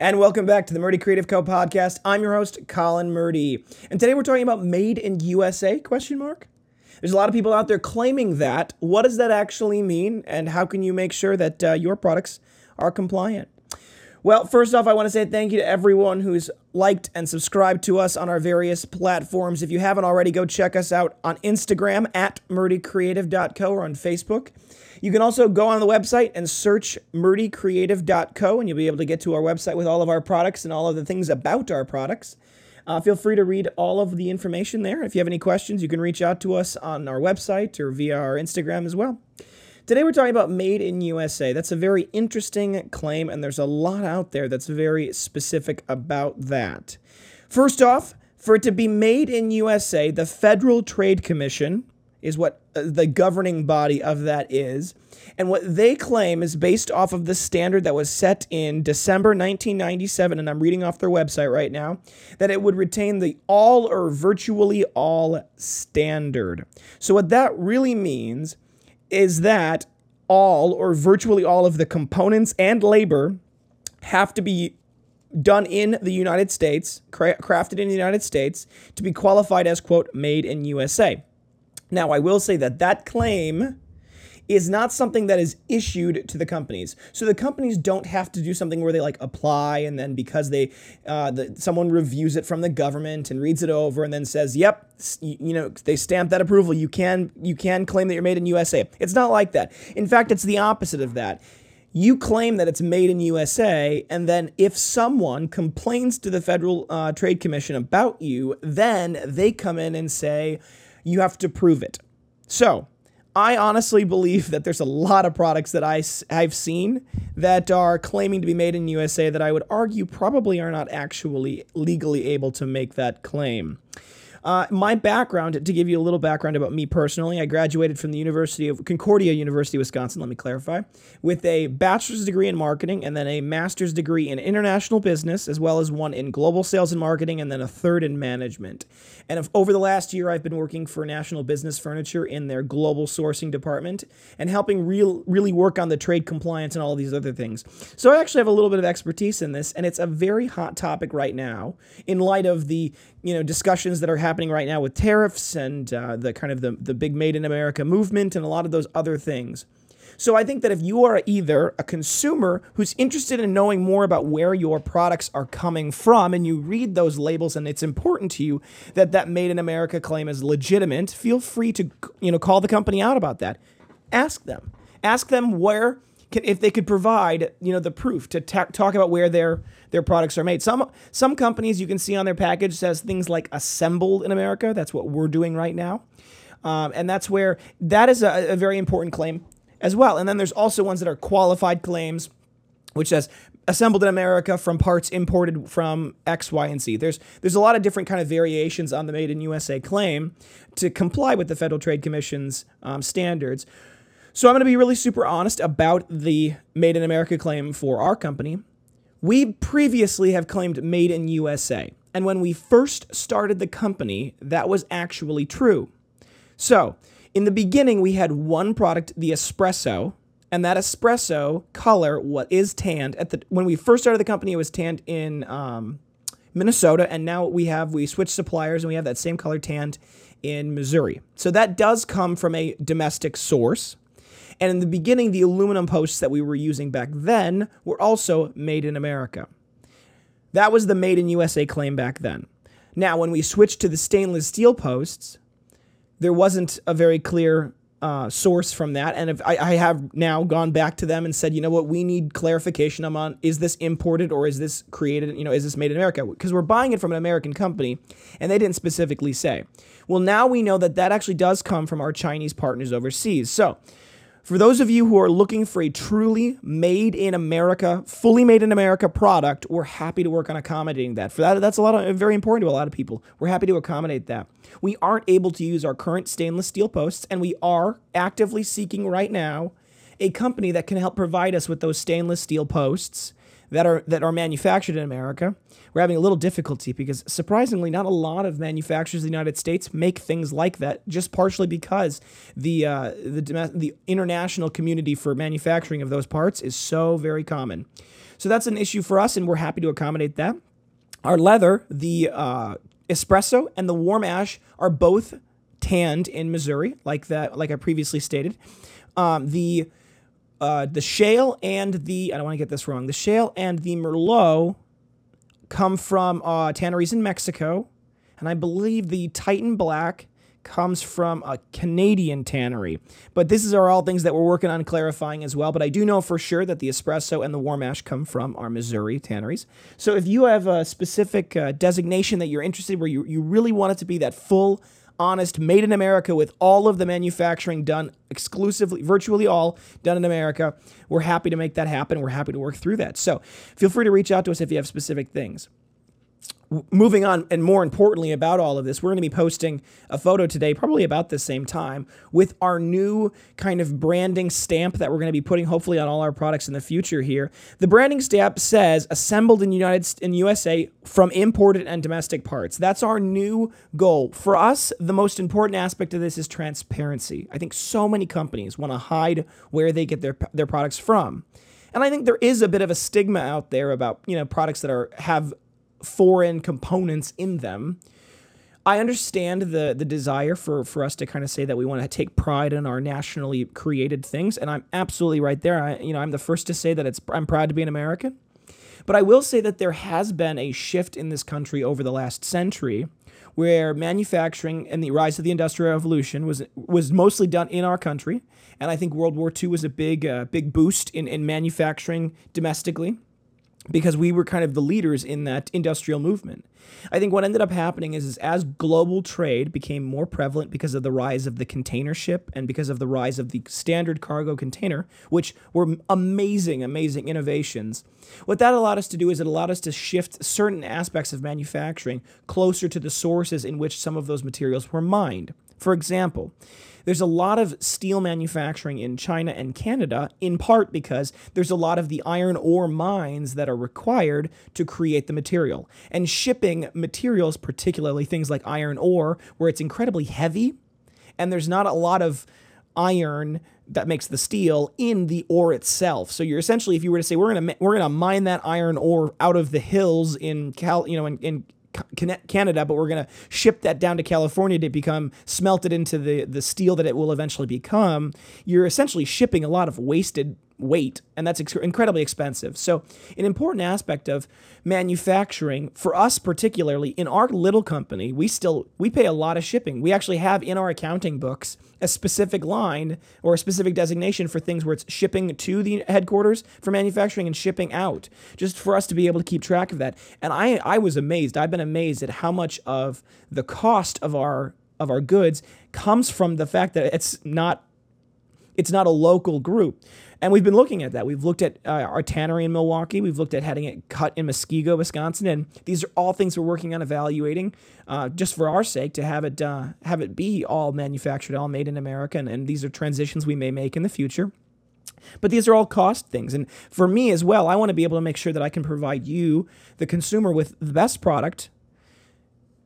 And welcome back to the Murdy Creative Co podcast. I'm your host, Colin Murdy. And today we're talking about made in USA question mark. There's a lot of people out there claiming that. What does that actually mean and how can you make sure that uh, your products are compliant? Well, first off, I want to say thank you to everyone who's liked and subscribed to us on our various platforms. If you haven't already, go check us out on Instagram at murdycreative.co or on Facebook. You can also go on the website and search murdycreative.co, and you'll be able to get to our website with all of our products and all of the things about our products. Uh, feel free to read all of the information there. If you have any questions, you can reach out to us on our website or via our Instagram as well. Today we're talking about made in USA. That's a very interesting claim, and there's a lot out there that's very specific about that. First off, for it to be made in USA, the Federal Trade Commission is what uh, the governing body of that is. And what they claim is based off of the standard that was set in December 1997, and I'm reading off their website right now, that it would retain the all or virtually all standard. So, what that really means is that all or virtually all of the components and labor have to be done in the United States, crafted in the United States, to be qualified as, quote, made in USA. Now, I will say that that claim is not something that is issued to the companies. So the companies don't have to do something where they like apply and then because they uh, the, someone reviews it from the government and reads it over and then says, "Yep, you know, they stamp that approval. You can you can claim that you're made in USA." It's not like that. In fact, it's the opposite of that. You claim that it's made in USA, and then if someone complains to the Federal uh, Trade Commission about you, then they come in and say, you have to prove it. So, I honestly believe that there's a lot of products that I, I've seen that are claiming to be made in USA that I would argue probably are not actually legally able to make that claim. Uh, my background, to give you a little background about me personally, I graduated from the University of Concordia University, Wisconsin, let me clarify, with a bachelor's degree in marketing and then a master's degree in international business, as well as one in global sales and marketing, and then a third in management. And if, over the last year, I've been working for National Business Furniture in their global sourcing department and helping real, really work on the trade compliance and all these other things. So I actually have a little bit of expertise in this, and it's a very hot topic right now in light of the you know discussions that are happening right now with tariffs and uh, the kind of the, the big made in america movement and a lot of those other things. So i think that if you are either a consumer who's interested in knowing more about where your products are coming from and you read those labels and it's important to you that that made in america claim is legitimate feel free to you know call the company out about that. Ask them. Ask them where if they could provide you know the proof to ta- talk about where their their products are made. Some some companies you can see on their package says things like assembled in America. That's what we're doing right now, um, and that's where that is a, a very important claim as well. And then there's also ones that are qualified claims, which says assembled in America from parts imported from X, Y, and Z. There's there's a lot of different kind of variations on the Made in USA claim to comply with the Federal Trade Commission's um, standards. So I'm going to be really super honest about the Made in America claim for our company. We previously have claimed Made in USA, and when we first started the company, that was actually true. So, in the beginning, we had one product, the espresso, and that espresso color what is tanned at the when we first started the company, it was tanned in um, Minnesota, and now we have we switched suppliers and we have that same color tanned in Missouri. So that does come from a domestic source. And in the beginning, the aluminum posts that we were using back then were also made in America. That was the made in USA claim back then. Now, when we switched to the stainless steel posts, there wasn't a very clear uh, source from that. And if I, I, have now gone back to them and said, you know what, we need clarification on is this imported or is this created, you know, is this made in America? Because we're buying it from an American company and they didn't specifically say. Well, now we know that that actually does come from our Chinese partners overseas. So for those of you who are looking for a truly made in America, fully made in America product, we're happy to work on accommodating that. For that, that's a lot of very important to a lot of people. We're happy to accommodate that. We aren't able to use our current stainless steel posts, and we are actively seeking right now a company that can help provide us with those stainless steel posts that are that are manufactured in America. We're having a little difficulty because surprisingly, not a lot of manufacturers in the United States make things like that. Just partially because the uh, the the international community for manufacturing of those parts is so very common. So that's an issue for us, and we're happy to accommodate that. Our leather, the uh, espresso and the warm ash, are both tanned in Missouri, like that, like I previously stated. Um, the uh, the shale and the I don't want to get this wrong. The shale and the merlot come from uh, tanneries in Mexico, and I believe the Titan Black comes from a Canadian tannery. But this is are all things that we're working on clarifying as well. But I do know for sure that the espresso and the warm ash come from our Missouri tanneries. So if you have a specific uh, designation that you're interested, where you, you really want it to be that full honest, made in America with all of the manufacturing done exclusively, virtually all done in America. We're happy to make that happen. We're happy to work through that. So feel free to reach out to us if you have specific things moving on, and more importantly about all of this, we're going to be posting a photo today, probably about the same time, with our new kind of branding stamp that we're going to be putting hopefully on all our products in the future here. The branding stamp says assembled in United in USA from imported and domestic parts. That's our new goal. For us, the most important aspect of this is transparency. I think so many companies want to hide where they get their their products from. And I think there is a bit of a stigma out there about, you know, products that are have foreign components in them. I understand the the desire for for us to kind of say that we want to take pride in our nationally created things, and I'm absolutely right there. I, you know, I'm the first to say that it's I'm proud to be an American. But I will say that there has been a shift in this country over the last century where manufacturing and the rise of the industrial revolution was was mostly done in our country, and I think World War II was a big uh, big boost in in manufacturing domestically because we were kind of the leaders in that industrial movement. I think what ended up happening is, is, as global trade became more prevalent because of the rise of the container ship and because of the rise of the standard cargo container, which were amazing, amazing innovations. What that allowed us to do is it allowed us to shift certain aspects of manufacturing closer to the sources in which some of those materials were mined. For example, there's a lot of steel manufacturing in China and Canada, in part because there's a lot of the iron ore mines that are required to create the material. And shipping materials, particularly things like iron ore, where it's incredibly heavy and there's not a lot of iron that makes the steel in the ore itself. So you're essentially, if you were to say we're gonna we're gonna mine that iron ore out of the hills in Cal, you know, in, in Canada, but we're going to ship that down to California to become smelted into the, the steel that it will eventually become, you're essentially shipping a lot of wasted weight, and that's ex- incredibly expensive. So, an important aspect of manufacturing for us, particularly in our little company, we still we pay a lot of shipping. We actually have in our accounting books a specific line or a specific designation for things where it's shipping to the headquarters for manufacturing and shipping out, just for us to be able to keep track of that. And I I was amazed. I've been amazed at how much of the cost of our of our goods comes from the fact that it's not it's not a local group. And we've been looking at that. We've looked at uh, our tannery in Milwaukee. We've looked at having it cut in Muskego, Wisconsin, and these are all things we're working on evaluating, uh, just for our sake, to have it uh, have it be all manufactured, all made in America. And, and these are transitions we may make in the future. But these are all cost things. And for me as well, I want to be able to make sure that I can provide you, the consumer, with the best product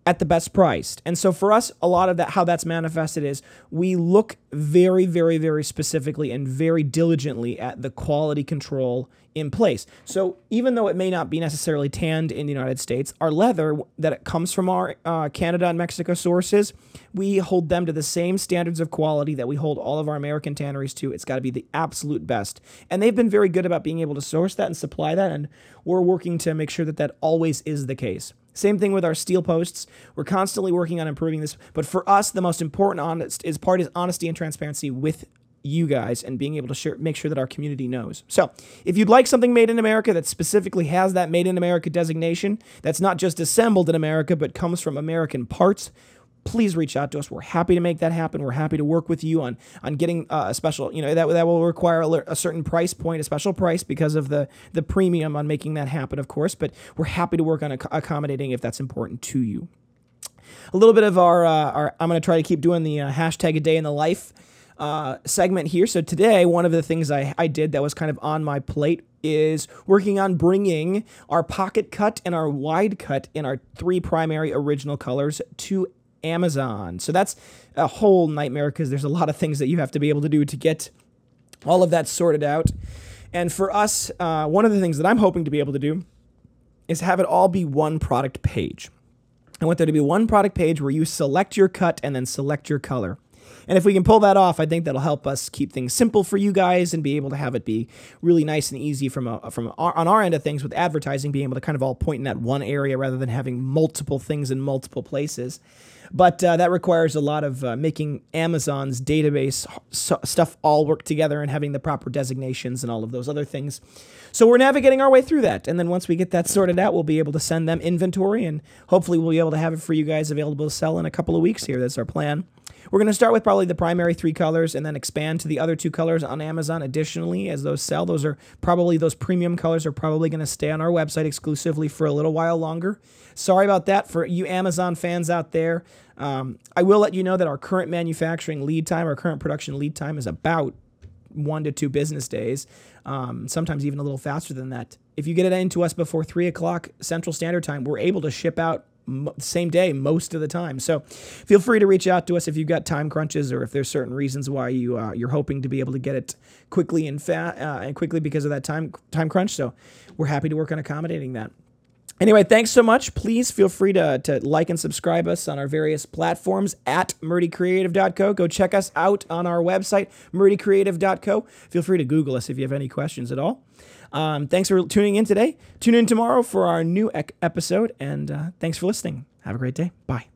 at the best price. And so for us, a lot of that, how that's manifested is we look very, very, very specifically and very diligently at the quality control in place. So even though it may not be necessarily tanned in the United States, our leather that comes from our uh, Canada and Mexico sources, we hold them to the same standards of quality that we hold all of our American tanneries to. It's got to be the absolute best. And they've been very good about being able to source that and supply that. And we're working to make sure that that always is the case. Same thing with our steel posts. We're constantly working on improving this. But for us, the most important honest is part is honesty and transparency with you guys and being able to share, make sure that our community knows. So, if you'd like something made in America that specifically has that made in America designation, that's not just assembled in America, but comes from American parts, please reach out to us. We're happy to make that happen. We're happy to work with you on on getting uh, a special, you know, that that will require a, a, certain price point, a special price because of the the premium on making that happen, of course. But we're happy to work on ac- accommodating if that's important to you. A little bit of our, uh, our I'm going to try to keep doing the uh, hashtag a day in the life. Uh, segment here. So today, one of the things I, I did that was kind of on my plate is working on bringing our pocket cut and our wide cut in our three primary original colors to Amazon. So that's a whole nightmare because there's a lot of things that you have to be able to do to get all of that sorted out. And for us, uh, one of the things that I'm hoping to be able to do is have it all be one product page. I want there to be one product page where you select your cut and then select your color. And if we can pull that off, I think that'll help us keep things simple for you guys and be able to have it be really nice and easy from a, from our, on our end of things with advertising, being able to kind of all point in that one area rather than having multiple things in multiple places. But uh, that requires a lot of uh, making Amazon's database stuff all work together and having the proper designations and all of those other things. So we're navigating our way through that. And then once we get that sorted out, we'll be able to send them inventory and hopefully we'll be able to have it for you guys available to sell in a couple of weeks here. That's our plan. We're going to start with probably the primary three colors and then expand to the other two colors on Amazon additionally as those sell. Those are probably, those premium colors are probably going to stay on our website exclusively for a little while longer. Sorry about that for you Amazon fans out there. Um, I will let you know that our current manufacturing lead time, our current production lead time is about one to two business days, um, sometimes even a little faster than that. If you get it into us before three o'clock Central Standard Time, we're able to ship out same day most of the time. So feel free to reach out to us if you've got time crunches or if there's certain reasons why you uh, you're hoping to be able to get it quickly and fat uh, and quickly because of that time time crunch. So we're happy to work on accommodating that. Anyway, thanks so much. Please feel free to, to like and subscribe us on our various platforms at murdycreative.co. Go check us out on our website, murdycreative.co. Feel free to Google us if you have any questions at all. Um, thanks for tuning in today. Tune in tomorrow for our new ec- episode, and uh, thanks for listening. Have a great day. Bye.